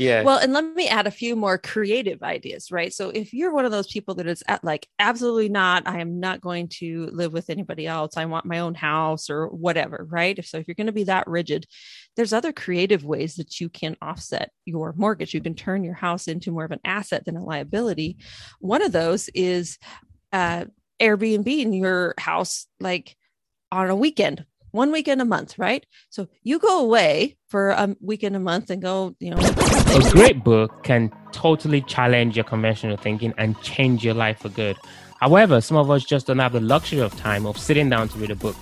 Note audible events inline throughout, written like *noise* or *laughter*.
Yeah. Well, and let me add a few more creative ideas, right? So if you're one of those people that is at like, absolutely not, I am not going to live with anybody else. I want my own house or whatever, right? If so, if you're going to be that rigid, there's other creative ways that you can offset your mortgage. You can turn your house into more of an asset than a liability. One of those is uh, Airbnb in your house, like on a weekend one weekend a month, right? So you go away for a weekend a month and go, you know. A great book can totally challenge your conventional thinking and change your life for good. However, some of us just don't have the luxury of time of sitting down to read a book.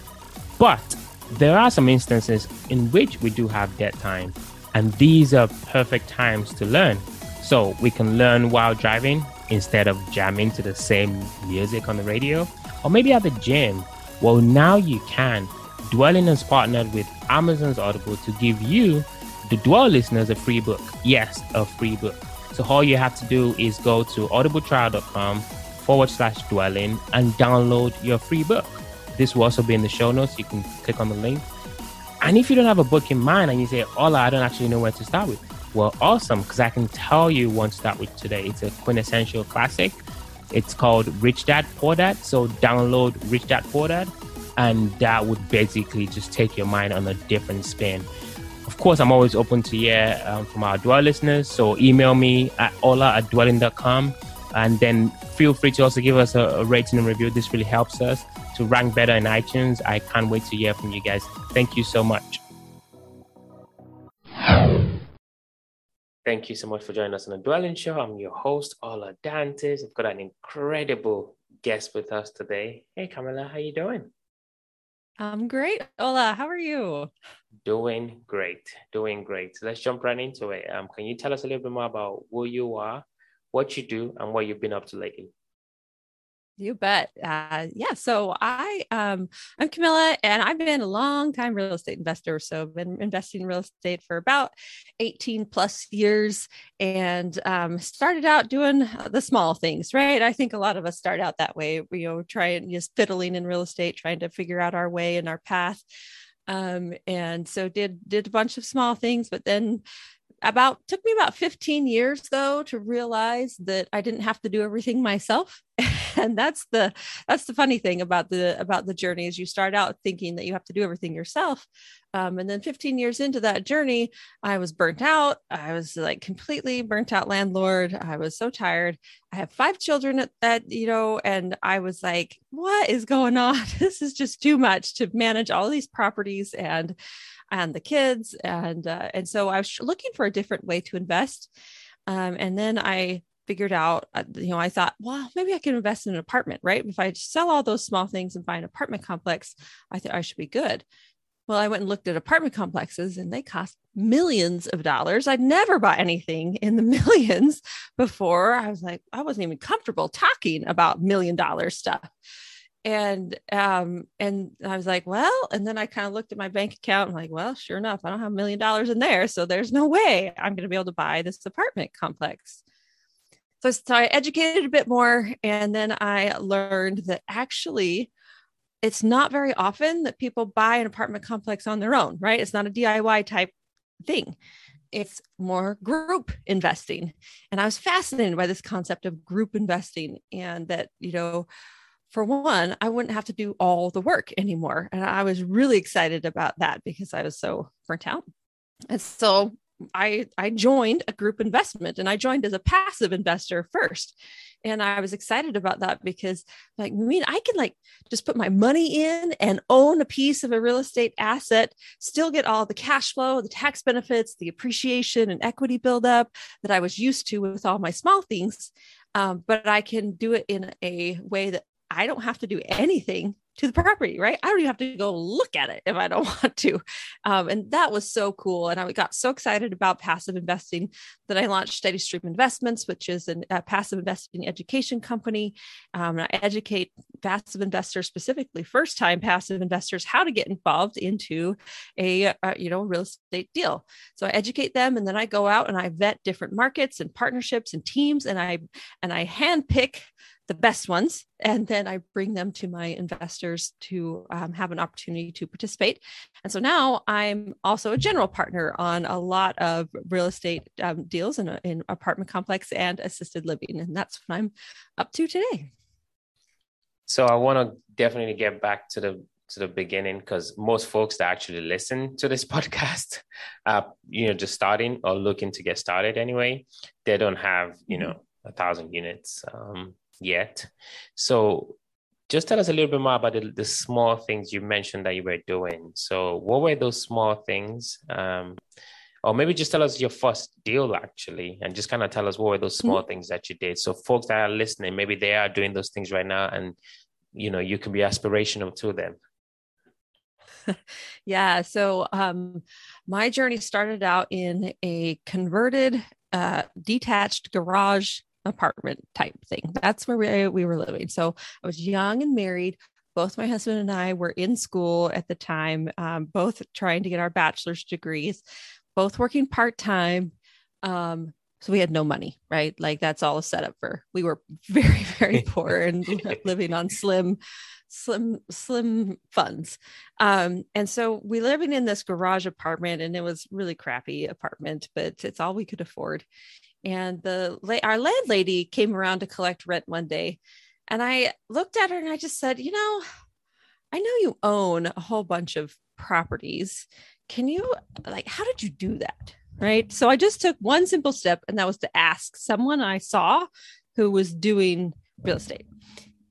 But there are some instances in which we do have dead time, and these are perfect times to learn. So we can learn while driving instead of jamming to the same music on the radio, or maybe at the gym. Well, now you can Dwelling has partnered with Amazon's Audible to give you, the Dwell listeners, a free book. Yes, a free book. So all you have to do is go to audibletrial.com forward slash dwelling and download your free book. This will also be in the show notes. You can click on the link. And if you don't have a book in mind and you say, Ola, I don't actually know where to start with, well, awesome, because I can tell you one to start with today. It's a quintessential classic. It's called Rich Dad Poor Dad. So download Rich Dad Poor Dad and that would basically just take your mind on a different spin. Of course, I'm always open to hear um, from our dwell listeners. So email me at ola at dwelling.com and then feel free to also give us a, a rating and review. This really helps us to rank better in iTunes. I can't wait to hear from you guys. Thank you so much. Thank you so much for joining us on the Dwelling Show. I'm your host, Ola Dantes. I've got an incredible guest with us today. Hey, Camilla, how are you doing? I'm great. Ola, how are you? Doing great. Doing great. Let's jump right into it. Um, can you tell us a little bit more about who you are, what you do, and what you've been up to lately? You bet. Uh, yeah. So I, um, I'm Camilla, and I've been a long time real estate investor. So I've been investing in real estate for about 18 plus years, and um, started out doing the small things. Right. I think a lot of us start out that way. You know, trying just fiddling in real estate, trying to figure out our way and our path. Um, and so did did a bunch of small things, but then about took me about 15 years though to realize that I didn't have to do everything myself. *laughs* and that's the that's the funny thing about the about the journey is you start out thinking that you have to do everything yourself. Um, and then 15 years into that journey, I was burnt out. I was like completely burnt out landlord. I was so tired. I have five children at that, you know, and I was like, what is going on? *laughs* this is just too much to manage all these properties and and the kids and uh, and so i was looking for a different way to invest um, and then i figured out uh, you know i thought well maybe i can invest in an apartment right? If i sell all those small things and buy an apartment complex i thought i should be good. Well i went and looked at apartment complexes and they cost millions of dollars. I'd never bought anything in the *laughs* millions before. I was like i wasn't even comfortable talking about million dollar stuff and um and i was like well and then i kind of looked at my bank account and like well sure enough i don't have a million dollars in there so there's no way i'm going to be able to buy this apartment complex. So, so i educated a bit more and then i learned that actually it's not very often that people buy an apartment complex on their own right? It's not a diy type thing. It's more group investing. And i was fascinated by this concept of group investing and that you know for one, I wouldn't have to do all the work anymore. And I was really excited about that because I was so burnt out. And so I I joined a group investment and I joined as a passive investor first. And I was excited about that because like I mean I can like just put my money in and own a piece of a real estate asset, still get all the cash flow, the tax benefits, the appreciation and equity buildup that I was used to with all my small things. Um, but I can do it in a way that I don't have to do anything to the property, right? I don't even have to go look at it if I don't *laughs* want to. Um, and that was so cool. And I got so excited about passive investing that I launched Steady Stream Investments, which is an, a passive investing education company. Um, I educate passive investors, specifically first time passive investors, how to get involved into a, a you know real estate deal. So I educate them, and then I go out and I vet different markets and partnerships and teams, and I and I handpick the best ones and then i bring them to my investors investors to um, have an opportunity to participate. And so now I'm also a general partner on a lot of real estate um, deals in, a, in apartment complex and assisted living. And that's what I'm up to today. So I want to definitely get back to the to the beginning because most folks that actually listen to this *laughs* podcast, uh, you know, just starting or looking to get started anyway, they don't have you know a thousand units um, yet. So just tell us a little bit more about the, the, small things you mentioned that you were doing. So what were those small things? Um, or maybe just tell us your first deal actually and just kind of tell us what were those small mm-hmm. things that you did so folks that are listening maybe they are doing those things right now and you know you can be aspirational to them *laughs* yeah. So um, my journey started out in a converted, uh, detached garage apartment type thing. That's where we, we were living. So I was young and married. Both my husband and I were in school at the time, um, both trying to get our bachelor's degrees, both working part time. Um, so we had no money, right? Like that's all a setup for. We were *laughs* very, very *laughs* poor and living on slim slim slim funds um, and so we living in this garage apartment and it was really crappy apartment but it's all we could afford and the our landlady came around to collect rent one day. And i looked at her and i just said you know i know you own a whole bunch of properties. Can you like how did you do that? Right? So i just took one simple step and that was to ask someone i saw who was doing real estate.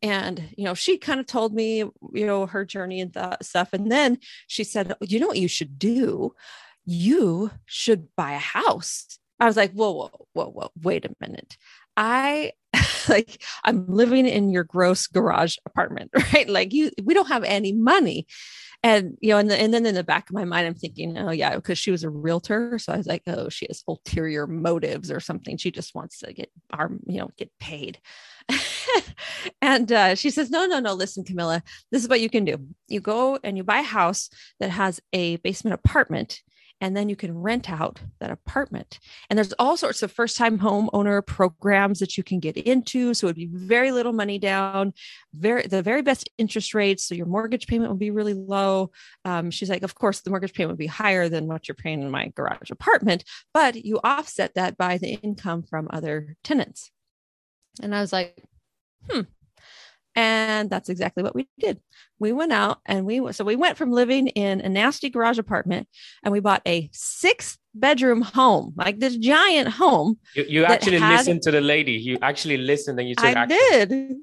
And you know she kind of told me you know her journey and stuff. And then she said you know what you should do? You should buy a house i was like whoa whoa whoa whoa wait a minute. I *laughs* like i'm living in your gross garage apartment *laughs* right? Like you we don't have any money. And you know and, the, and then in the back of my mind i'm thinking oh yeah because she was a realtor. So i was like oh she has ulterior motives or something. She just wants to get our you know get paid. *laughs* And uh, she says no no no listen camilla. This is what you can do. You go and you buy a house that has a basement apartment and then you can rent out that apartment. And there's all sorts of first time homeowner programs that you can get into. So it'd be very little money down, very the very best interest rates. So your mortgage payment will be really low. Um, she's like, of course, the mortgage payment would be higher than what you're paying in my garage apartment, but you offset that by the income from other tenants. And I was like, hmm, and that's exactly what we did. We went out and we so we went from living in a nasty garage apartment and we bought a six bedroom home, like this giant home. You, you actually had, listened to the lady. You actually listened and you took I action. did.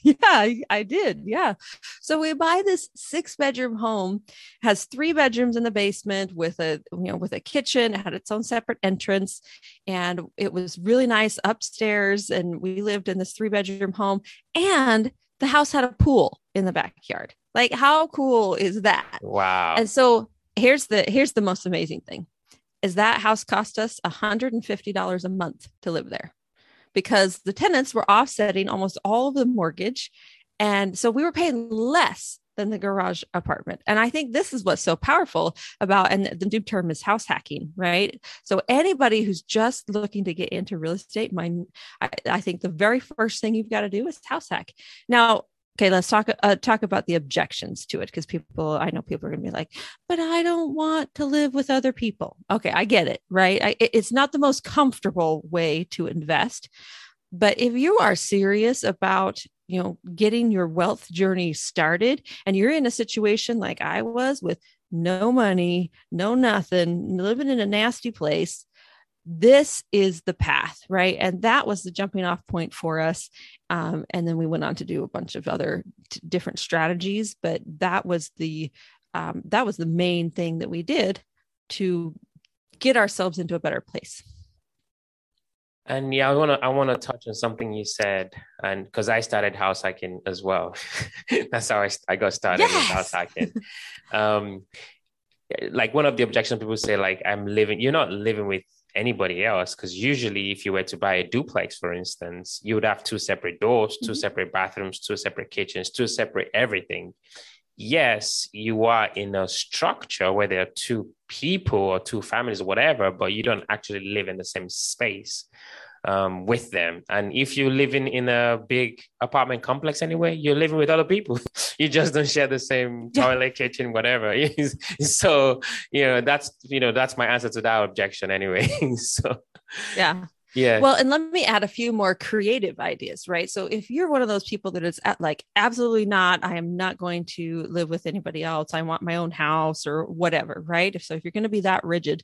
*laughs* yeah, I, I, did. Yeah. So we buy this six bedroom home, has three bedrooms in the basement with a, you know, with a kitchen, it had its own separate entrance. And it was really nice upstairs. And we lived in this three bedroom home. And the house had a pool in the backyard. Like, how cool is that? Wow. And so here's the here's the most amazing thing is that house cost us $150 a month to live there because the tenants were offsetting almost all of the mortgage. And so we were paying less than the garage apartment. And I think this is what's so powerful about, and the new term is house hacking, right? So anybody who's just looking to get into real estate, my, I, I think the very first thing you've got to do is house hack. Now, okay let's talk uh, talk about the objections to it because people i know people are going to be like but i don't want to live with other people. Okay i get it right? I, it's not the most comfortable way to invest but if you are serious about you know getting your wealth journey started and you're in a situation like i was with no money no nothing living in a nasty place this is the path, right? And that was the jumping off point for us. Um, and then we went on to do a bunch of other t- different strategies, but that was the um, that was the main thing that we did to get ourselves into a better place. And yeah, I want to I want to touch on something you said, and because I started house hacking as well. *laughs* That's how I, I got started yes! with house hacking. um, like one of the objections people say, like I'm living. You're not living with anybody else because usually if you were to buy a duplex for instance you would have two separate doors two mm-hmm. separate bathrooms two separate kitchens two separate everything yes you are in a structure where there are two people or two families or whatever but you don't actually live in the same space um, with them. And if you're living in a big apartment complex anyway, you're living with other people. *laughs* you just don't share the same *laughs* toilet, kitchen, whatever. *laughs* so, you know, that's, you know, that's my answer to that objection anyway. so, yeah. Yeah. Well, and let me add a few more creative ideas, right? So if you're one of those people that is at like, absolutely not, I am not going to live with anybody else. I want my own house or whatever, right? So if you're going to be that rigid,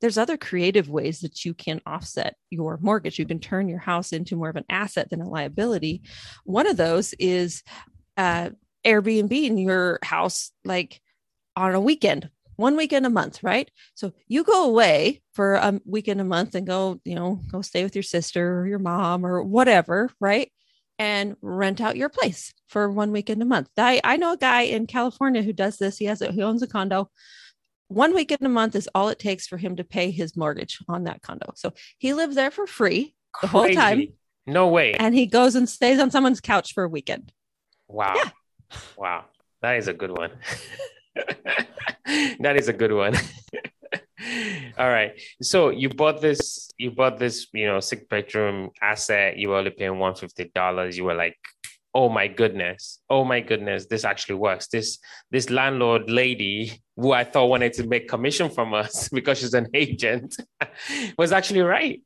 there's other creative ways that you can offset your mortgage. You can turn your house into more of an asset than a liability. One of those is uh, Airbnb in your house, like on a weekend one weekend a month, right? So you go away for a weekend a month and go, you know, go stay with your sister or your mom or whatever, right? And rent out your place for one weekend a month. I, I know a guy in California who does this. He has a, he owns a condo. One weekend a month is all it takes for him to pay his mortgage on that condo. So he lives there for free the Crazy. whole time. No way. And he goes and stays on someone's couch for a weekend. Wow. Yeah. Wow. That is a good one. *laughs* *laughs* that is a good one. *laughs* All right. So you bought this, you bought this, you know, six bedroom asset. You were only paying $150. You were like, oh my goodness. Oh my goodness. This actually works. This this landlord lady who I thought wanted to make commission from us *laughs* because she's an agent was actually right.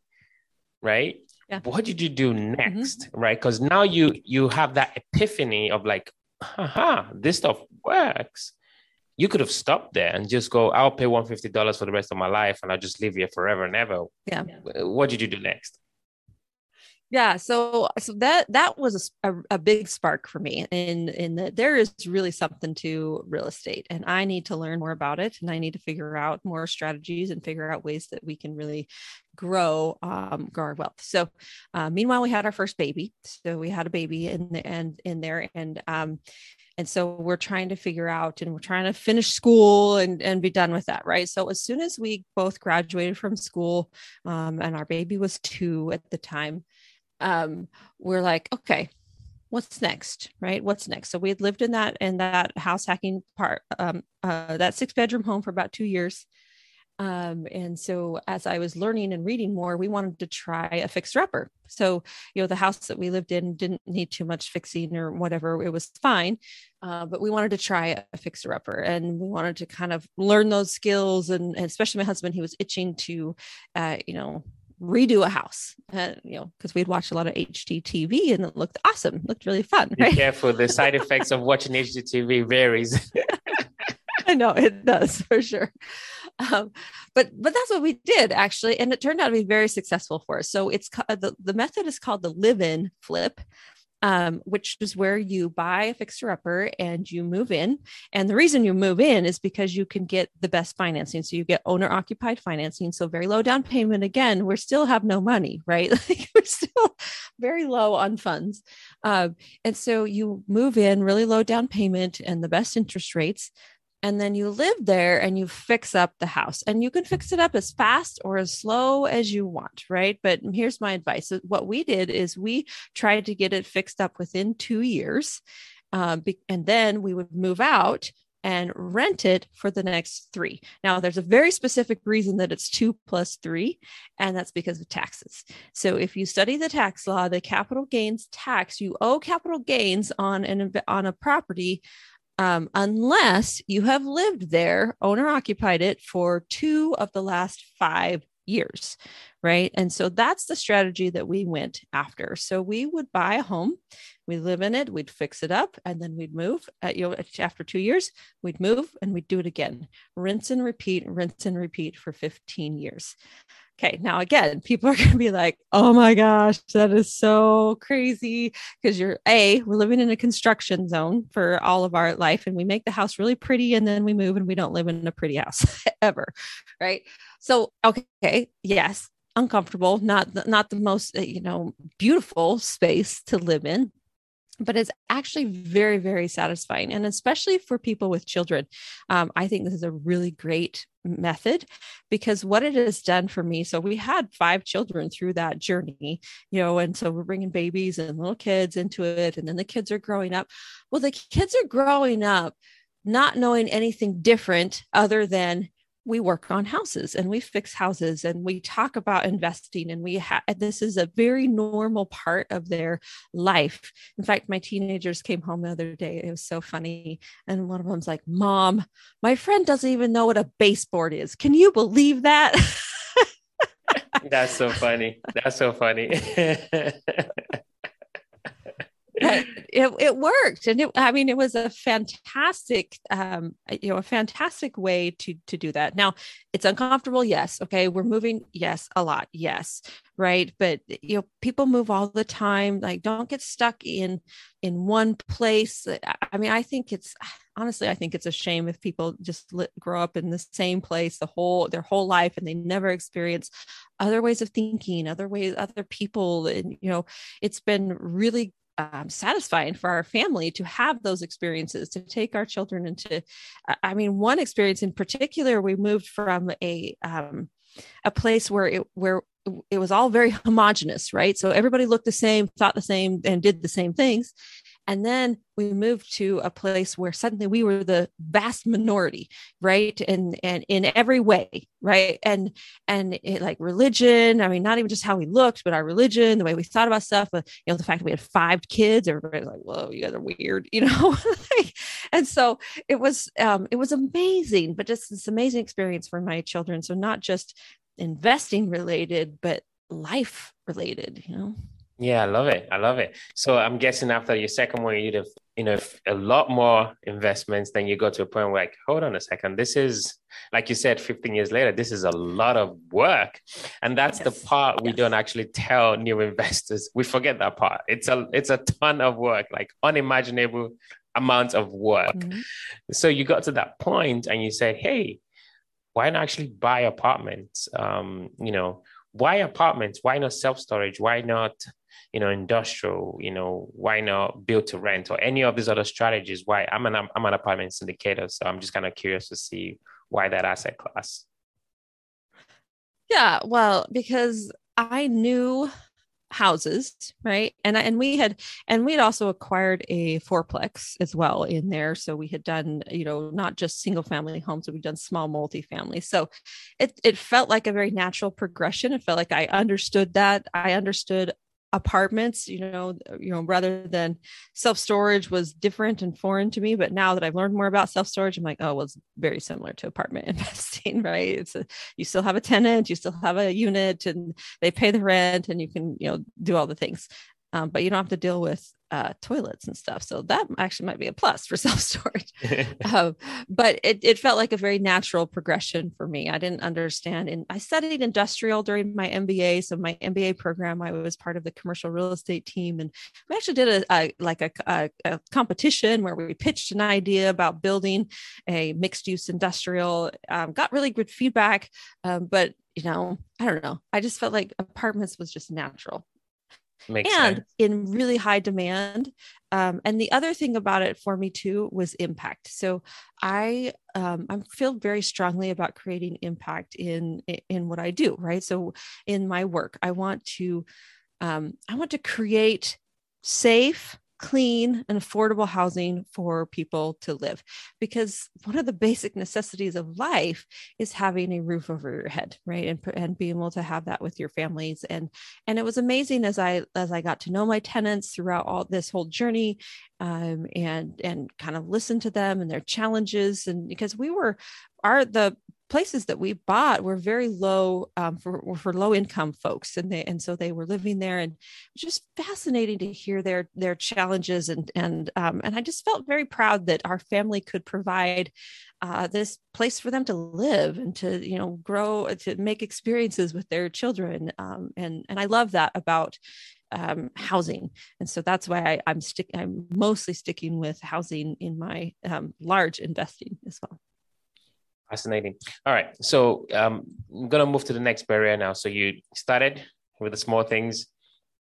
Right. Yeah. What did you do next? Mm-hmm. Right. Because now you you have that epiphany of like, haha, this stuff works you could have stopped there and just go, I'll pay $150 for the rest of my life and I'll just live here forever and ever. Yeah. What did you do next? Yeah, so so that that was a, a, big spark for me, in in that there is really something to real estate, and I need to learn more about it, and I need to figure out more strategies and figure out ways that we can really grow um, grow our wealth. So, uh, meanwhile, we had our first baby, so we had a baby in the and in there, and um, and so we're trying to figure out and we're trying to finish school and, and be done with that right? So as soon as we both graduated from school um, and our baby was two at the time um, we're like okay what's next? Right? What's next? So we had lived in that in that house hacking part um, uh, that six bedroom home for about two years um, and so as I was learning and reading more, we wanted to try a fixer upper. So, you know, the house that we lived in didn't need too much fixing or whatever, it was fine. Uh, but we wanted to try a fixer upper and we wanted to kind of learn those skills. And, and especially my husband, he was itching to, uh, you know, redo a house, uh, you know, because we'd watched a lot of HGTV and it looked awesome, it looked really fun. Right? Be careful, the side *laughs* effects of watching HGTV varies. *laughs* *laughs* I know it does for sure. Um, but but that's what we did actually, and it turned out to be very successful for us. So it's the the method is called the live-in flip. Um, which is where you buy a fixer upper and you move in. And the reason you move in is because you can get the best financing. So you get owner occupied financing. So very low down payment. Again, we still have no money, right? *laughs* like we're still very low on funds. Uh, and so you move in really low down payment and the best interest rates and then you live there and you fix up the house and you can fix it up as fast or as slow as you want right but here's my advice what we did is we tried to get it fixed up within two years um, and then we would move out and rent it for the next three. Now, there's a very specific reason that it's two plus three, and that's because of taxes. So, if you study the tax law, the capital gains tax, you owe capital gains on an on a property um, unless you have lived there, owner occupied it for two of the last five years, right? And so that's the strategy that we went after. So we would buy a home, we live in it, we'd fix it up, and then we'd move. At, you know, after two years, we'd move and we'd do it again, rinse and repeat, rinse and repeat for 15 years. Okay, now again, people are *laughs* going to be like, oh my gosh, that is so crazy. Because you're A, we're living in a construction zone for all of our life, and we make the house really pretty, and then we move and we don't live in a pretty *laughs* house ever. Right. So, okay, yes, uncomfortable, not, not the most, uh, you know, beautiful space to live in but it's actually very very satisfying and especially for people with children. Um, i think this is a really great method because what it has done for me so we had five children through that journey you know and so we're bringing babies and little kids into it and then the kids are growing up. Well the kids are growing up not knowing anything different other than we work on houses and we fix houses and we talk about investing and we have this is a very normal part of their life. In fact my teenagers came home the other day it was so funny and one of them's like mom my friend doesn't even know what a baseboard is. Can you believe that? That's so funny. That's so funny *laughs* it, it worked. And it, i mean it was a fantastic um, you know a fantastic way to to do that. Now it's uncomfortable yes okay? We're moving yes a lot yes right? But you know people move all the time like don't get stuck in in one place. I mean i think it's honestly i think it's a shame if people just li- grow up in the same place the whole their whole life and they never experience other ways of thinking other ways other people. And you know it's been really um, satisfying for our family to have those experiences to take our children into i mean one experience in particular we moved from a um, a place where it where it was all very homogenous right? So everybody looked the same thought the same and did the same things and then we moved to a place where suddenly we were the vast minority, right? And and in every way, right? And and it, like religion, I mean, not even just how we looked, but our religion, the way we thought about stuff. But you know, the fact that we had five kids, everybody's like, "Whoa, you guys are weird," you *laughs* know. and so it was um, it was amazing, but just this amazing experience for my children. So not just investing related, but life related, you know. Yeah, I love it. I love it. So I'm guessing after your second one, you'd have, you know, a lot more investments. Then you got to a point where, like, hold on a second, this is, like you said, 15 years later, this is a lot of work, and that's yes. the part we yes. don't actually tell new investors. We forget that part. It's a, it's a ton of work, like unimaginable amount of work. Mm-hmm. So you got to that point, and you said, hey, why not actually buy apartments? Um, you know, why apartments? Why not self storage? Why not you know, industrial, you know, why not build to rent or any of these other strategies? Why I'm an I'm an apartment syndicator, so I'm just kind of curious to see why that asset class. Yeah, well, because I knew houses, right? And and we had and we had also acquired a fourplex as well in there. So we had done, you know, not just single family homes, but we've done small multifamily. So it it felt like a very natural progression. It felt like I understood that. I understood apartments you know you know rather than self storage was different and foreign to me but now that i've learned more about self storage i'm like oh well it's very similar to apartment *laughs* investing right? It's a, you still have a tenant you still have a unit and they pay the rent and you can you know do all the things um, but you don't have to deal with uh, toilets and stuff. So that actually might be a plus for *laughs* self storage. *laughs* um, but it, it felt like a very natural progression for me. I didn't understand. And I studied industrial during my MBA. So my MBA program, I was part of the commercial real estate team, and we actually did a, a like a, a, a competition where we pitched an idea about building a mixed use industrial. Um, got really good feedback, um, but you know, I don't know. I just felt like apartments was just natural. Makes and sense. in really high demand. Um, and the other thing about it for me too was impact. So I um, I feel very strongly about creating impact in in what I do. Right. So in my work, I want to um, I want to create safe clean and affordable housing for people to live. Because one of the basic necessities of life is having a roof over your head right? And, and being able to have that with your families. And and it was amazing as i as i got to know my tenants throughout all this whole journey um, and and kind of listen to them and their challenges. And because we were our the places that we bought were very low um, for, for low income folks and they and so they were living there and just fascinating to hear their their challenges and and um, and I just felt very proud that our family could provide uh, this place for them to live and to you know grow to make experiences with their children um, and and I love that about um, housing, and so that's why I, am stick. I'm mostly sticking with housing in my um, large investing as well. Fascinating. All right. So um, I'm going to move to the next barrier now. So you started with the small things,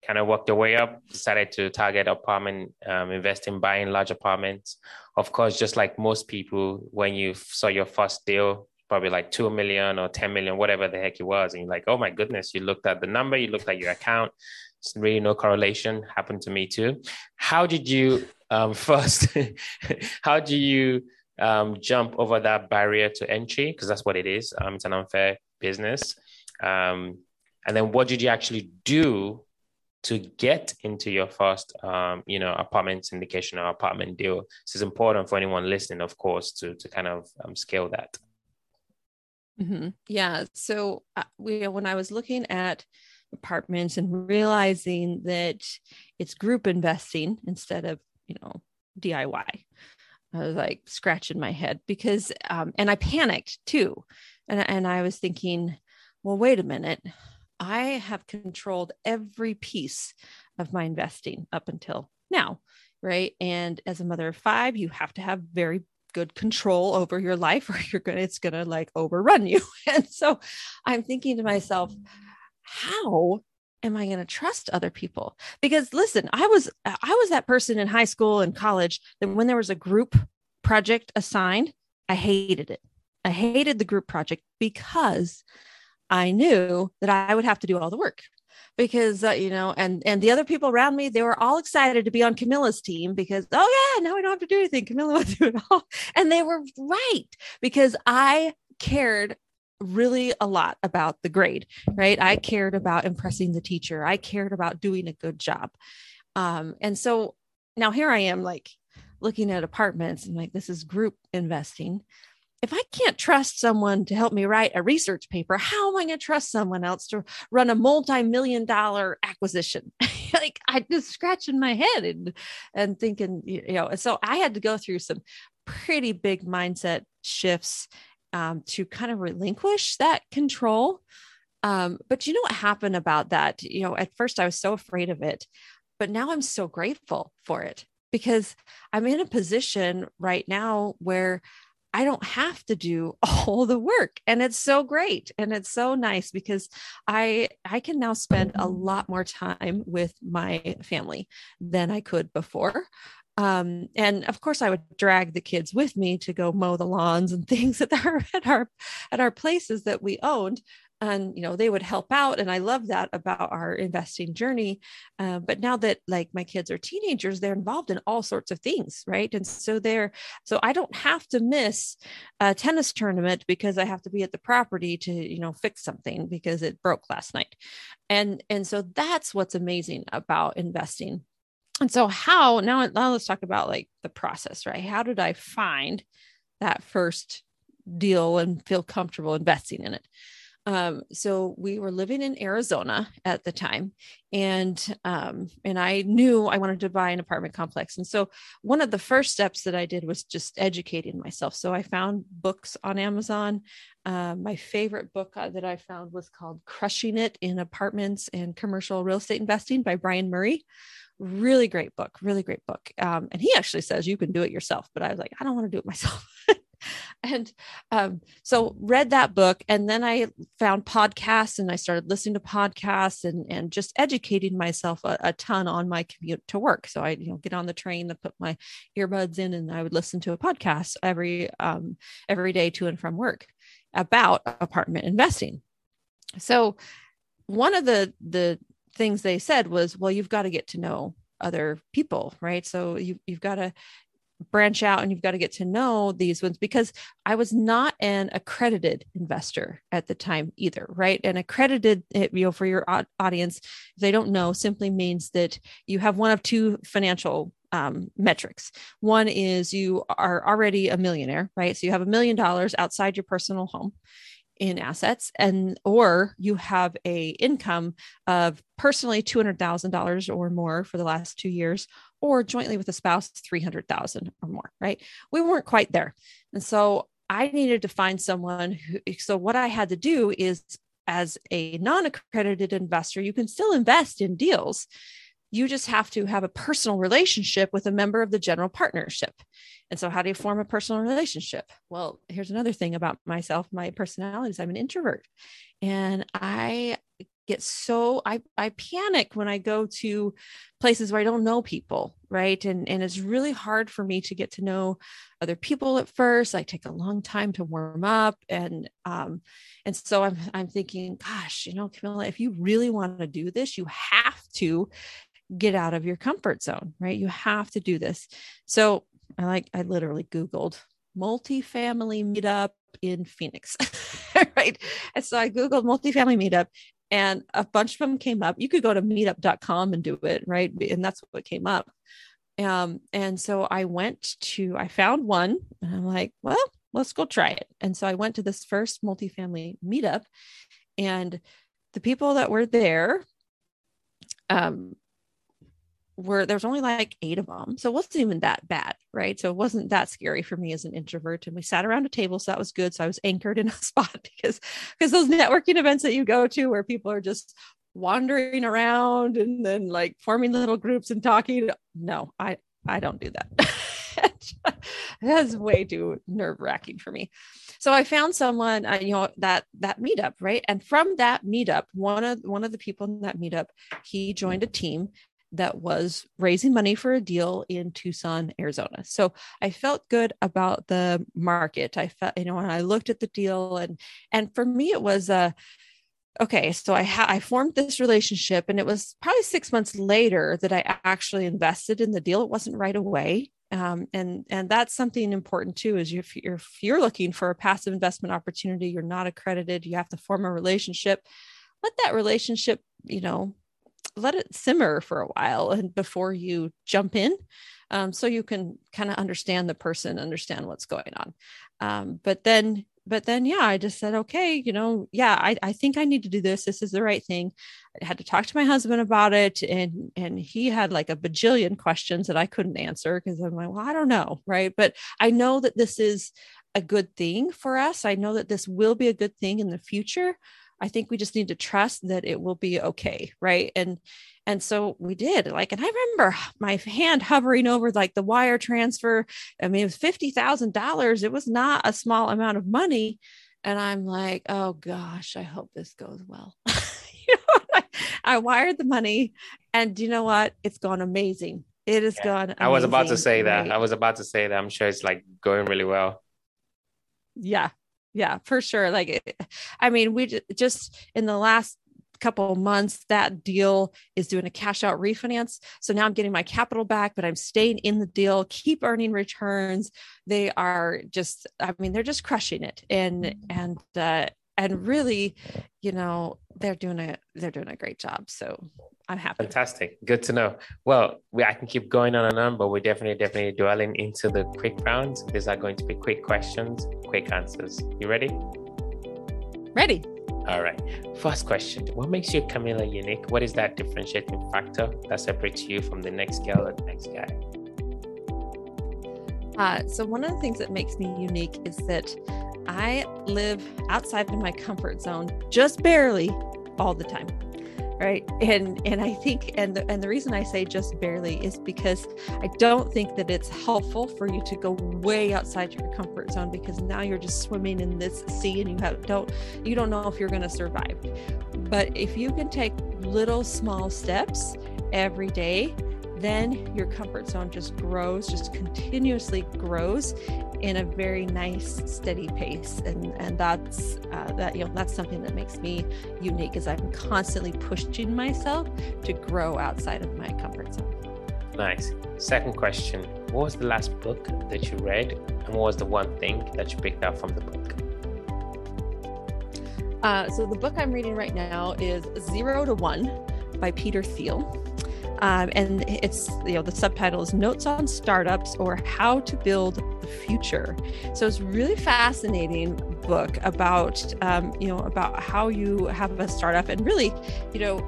kind of worked your way up, decided to target apartment, um, invest in buying large apartments. Of course, just like most people, when you saw your first deal, probably like 2 million or 10 million, whatever the heck it was, and you're like, oh my goodness, you looked at the number, you looked at your account. It's really no correlation. Happened to me too. How did you um, *laughs* first, how do you um, jump over that barrier to entry? Because that's what it is. Um, it's an unfair business. Um, and then what did you actually do to get into your first, um, you know, apartment syndication or apartment deal? This is important for anyone listening, of course, to to kind of um, scale that. Mm-hmm. Yeah. So uh, we, when I was looking at apartments and realizing that it's group investing instead of you know DIY, I was like scratching my head because, um, and I panicked too, and and I was thinking, well, wait a minute, I have controlled every piece of my investing up until now, right? And as a mother of five, you have to have very good control over your life or you're gonna it's gonna like overrun you. *laughs* And so i'm thinking to myself how am i going to trust other people? Because listen i was i was that person in high school and college that when there was a group project assigned i hated it. I hated the group project because i knew that i would have to do all the work because uh, you know and and the other people around me they were all excited to be on camilla's team because oh yeah now we don't have to do anything. Camilla *laughs* will do it all. And they were right because i cared really a lot about the grade right? I cared about impressing the teacher. I cared about doing a good job. Um, and so now here i am like looking at apartments and like this is group investing. If I can't trust someone to help me write a research paper, how am I going to trust someone else to run a multi-million dollar acquisition? *laughs* like I just scratching my head and and thinking, you know, so I had to go through some pretty big mindset shifts um, to kind of relinquish that control. Um, but you know what happened about that? You know, at first I was so afraid of it, but now I'm so grateful for it because I'm in a position right now where I don't have to do *laughs* all the work and it's so great and it's so nice because I I can now spend a lot more time with my family than I could before um, and of course I would drag the kids with me to go mow the lawns and *laughs* things at our at our at our places that we owned. And you know they would help out and i love that about our investing journey. Uh, but now that like my kids are teenagers they're involved in all sorts of things right? And so they're so i don't have to miss a tennis tournament because i have to be at the property to you know fix something because it broke last night. And and so that's what's amazing about investing and so how now, now let's talk about like the process right how did i find that first deal and feel comfortable investing in it um, so we were living in Arizona at the time, and um, and I knew I wanted to buy an apartment complex. And so one of the first steps that I did was just educating myself. So I found books on Amazon. Uh, my favorite book uh, that I found was called "Crushing It in Apartments and Commercial Real Estate Investing" by Brian Murray really great book really great book. Um, and he actually says you can do it yourself but i was like i don't want to do it myself. *laughs* And um, so read that book and then i found podcasts and i started listening to podcasts and, and just educating myself a, a ton on my commute to work. So i you know get on the train and put my earbuds in and i would listen to a podcast every um, every day to and from work about apartment investing. So one of the the things they said was well you've got to get to know other people right so you, you've got to branch out and you've got to get to know these ones because I was not an accredited investor at the time either, right? And accredited, you know, for your audience, if they don't know, simply means that you have one of two financial um, metrics. One is you are already a millionaire, right? So you have a million dollars outside your personal home in assets and or you have a income of personally $200,000 or more for the last 2 years or jointly with a spouse 300,000 or more right? We weren't quite there. And so i needed to find someone who so what i had to do is as a non-accredited investor you can still invest in deals you just have to have a personal relationship with a member of the general partnership. And so, how do you form a personal relationship? Well, here's another thing about myself my personality is I'm an introvert. And I get so I, I panic when I go to places where I don't know people, right? And and it's really hard for me to get to know other people at first. I take a long time to warm up, and um, and so I'm I'm thinking, gosh, you know, Camilla, if you really want to do this, you have to get out of your comfort zone, right? You have to do this. So I like, I literally Googled multifamily meetup in Phoenix. *laughs* right. And so I Googled multifamily meetup and a bunch of them came up. You could go to meetup.com and do it. Right. And that's what came up. Um, and so I went to, I found one and I'm like, well, let's go try it. And so I went to this first multifamily meetup and the people that were there, um, were there was only like eight of them so it wasn't even that bad right? So it wasn't that scary for me as an introvert and we sat around a table so that was good so i was anchored in a *laughs* spot because because those networking events that you go to where people are just wandering around and then like forming little groups and talking no i i don't do that. *laughs* That's way too nerve wracking for me. So i found someone uh, you know that that meetup right? And from that meetup one of one of the people in that meetup he joined a team that was raising money for a deal in Tucson, Arizona. So I felt good about the market. I felt, you know, when I looked at the deal and and for me it was a okay, so I ha- I formed this relationship and it was probably 6 months later that I actually invested in the deal. It wasn't right away. Um, and and that's something important too is if you're, if you're looking for a passive investment opportunity you're not accredited you have to form a relationship let that relationship you know let it simmer for a while and before you jump in um, so you can kind of understand the person understand what's going on. Um, but then but then yeah i just said okay you know yeah I, I think i need to do this. This is the right thing. I had to talk to my husband about it and and he had like a bajillion questions that i couldn't answer because i'm like well i don't know right? But i know that this is a good thing for us. I know that this will be a good thing in the future I think we just need to trust that it will be okay. Right. And and so we did like, and I remember my hand hovering over like the wire transfer. I mean, it was fifty thousand dollars. It was not a small amount of money. And I'm like, oh gosh, I hope this goes well. *laughs* you know, *laughs* I, I, wired the money, and you know what? It's gone amazing. It has yeah, gone. Amazing, I was about to say right? that. I was about to say that. I'm sure it's like going really well. Yeah, yeah for sure like i mean we just in the last couple months that deal is doing a cash out refinance so now i'm getting my capital back but i'm staying in the deal keep earning returns. They are just i mean they're just crushing it and and uh and really you know they're doing a they're doing a great job so i'm happy. Fantastic. Good to know. Well we i can keep going on and on but we're definitely definitely dwelling into the quick rounds. These are going to be quick questions quick answers. You ready? Ready. All right. First question. What makes you camilla unique? What is that differentiating factor that separates you from the next girl or the next guy uh, so one of the things that makes me unique is that I live outside of my comfort zone just barely all the time right? And and i think and the, and the reason i say just barely is because i don't think that it's helpful for you to go way outside your comfort zone because now you're just swimming in this sea and you have don't you don't know if you're going to survive. But if you can take little small steps every day then your comfort zone just grows, just continuously grows in a very nice, steady pace. And, and that's uh, that, you know, that's something that makes me unique is I'm constantly pushing myself to grow outside of my comfort zone. Nice. Second question. What was the last book that you read? And what was the one thing that you picked up from the book? Uh, so the book I'm reading right now is Zero to One by Peter Thiel. Um, and it's, you know, the subtitle is Notes on Startups or How to Build the Future. So it's really fascinating book about, um, you know, about how you have a startup and really, you know,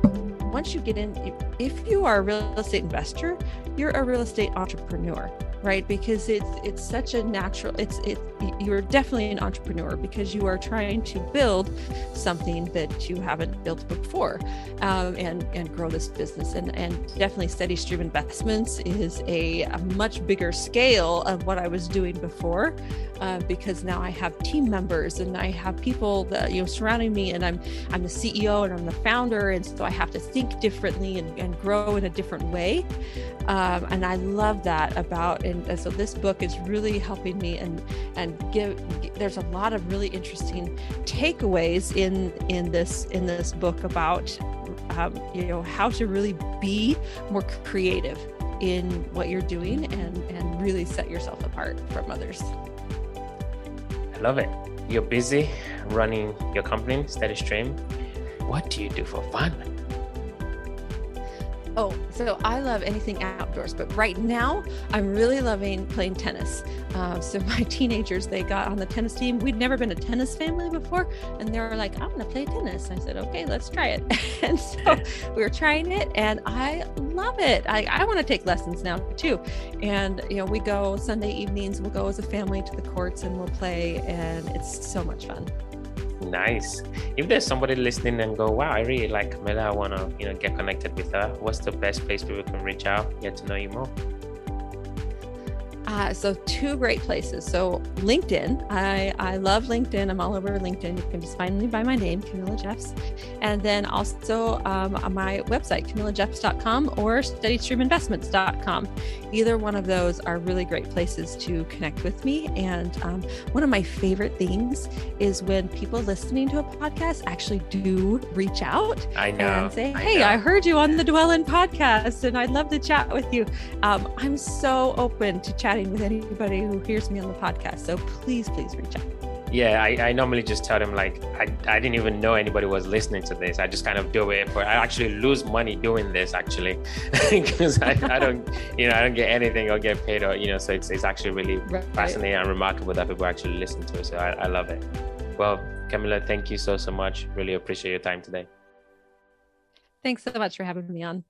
once you get in, if you are a real estate investor, you're a real estate entrepreneur right? Because it's it's such a natural it's it you're definitely an entrepreneur because you are trying to build something that you haven't built before um, and and grow this business. And and definitely steady stream investments is a, a much bigger scale of what i was doing before uh, because now i have team members and i have people that you know surrounding me and i'm i'm the ceo and i'm the founder. And so i have to think differently and, and grow in a different way. Um, and i love that about and and, so this book is really helping me and and give there's a lot of really interesting takeaways in in this in this book about um, you know how to really be more creative in what you're doing and and really set yourself apart from others I love it. You're busy running your company, Steady Stream. What do you do for fun? Oh, so I love anything outdoors, but right now I'm really loving playing tennis. Uh, so my *laughs* teenagers, they got on the tennis team. We'd never been a tennis family before, and they were like, "I'm going to play tennis." I said, "Okay, let's try it." *laughs* and so we were trying it, and I love it. I, I want to take lessons now too. And you know, we go Sunday evenings. We'll go as a family to the courts, and we'll play, and it's so much fun. Nice. If there's somebody listening and go, wow, I really like Camilla, I want to, you know, get connected with her. What's the best place people can reach out, get to know you more? Uh, so two great places. So LinkedIn, I, I love LinkedIn. I'm all over LinkedIn. You can just find me by my name, Camilla Jeffs. And then also um, on my website, camillajeffs.com or steadystreaminvestments.com. Either one of those are really great places to connect with me. And um, one of my favorite things is when people listening to a podcast actually do reach out I know, and say, I Hey, know. I, heard you on the Dwellin podcast and I'd love to chat with you. Um, I'm so open to chatting with anybody who hears me on the podcast. So please, please reach out. Yeah, I, I normally just tell them like I, I didn't even know anybody was listening to this. I just kind of do it, but I actually lose money doing this actually *laughs* because I, I don't you know I don't get anything or get paid or you know so it's it's actually really Right. fascinating and remarkable that people actually listen to it. So I, I love it. Well, Camilla, thank you so so much. Really appreciate your time today. Thanks so much for having me on.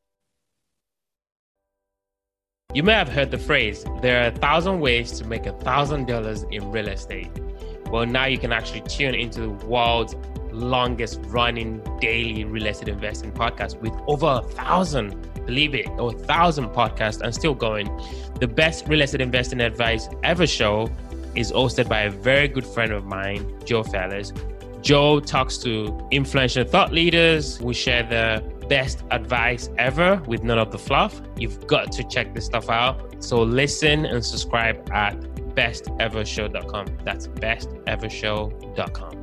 You may have heard the phrase, there are a thousand ways to make a thousand dollars in real estate. Well, now you can actually tune into the world's longest running daily real estate investing podcast with over a thousand, believe it, or a thousand podcasts and still going. The best real estate investing advice ever show is hosted by a very good friend of mine, Joe Fairless. Joe talks to influential thought leaders. We share the best advice ever with none of the fluff. You've got to check this stuff out. So listen and subscribe at bestevershow.com. That's bestevershow.com.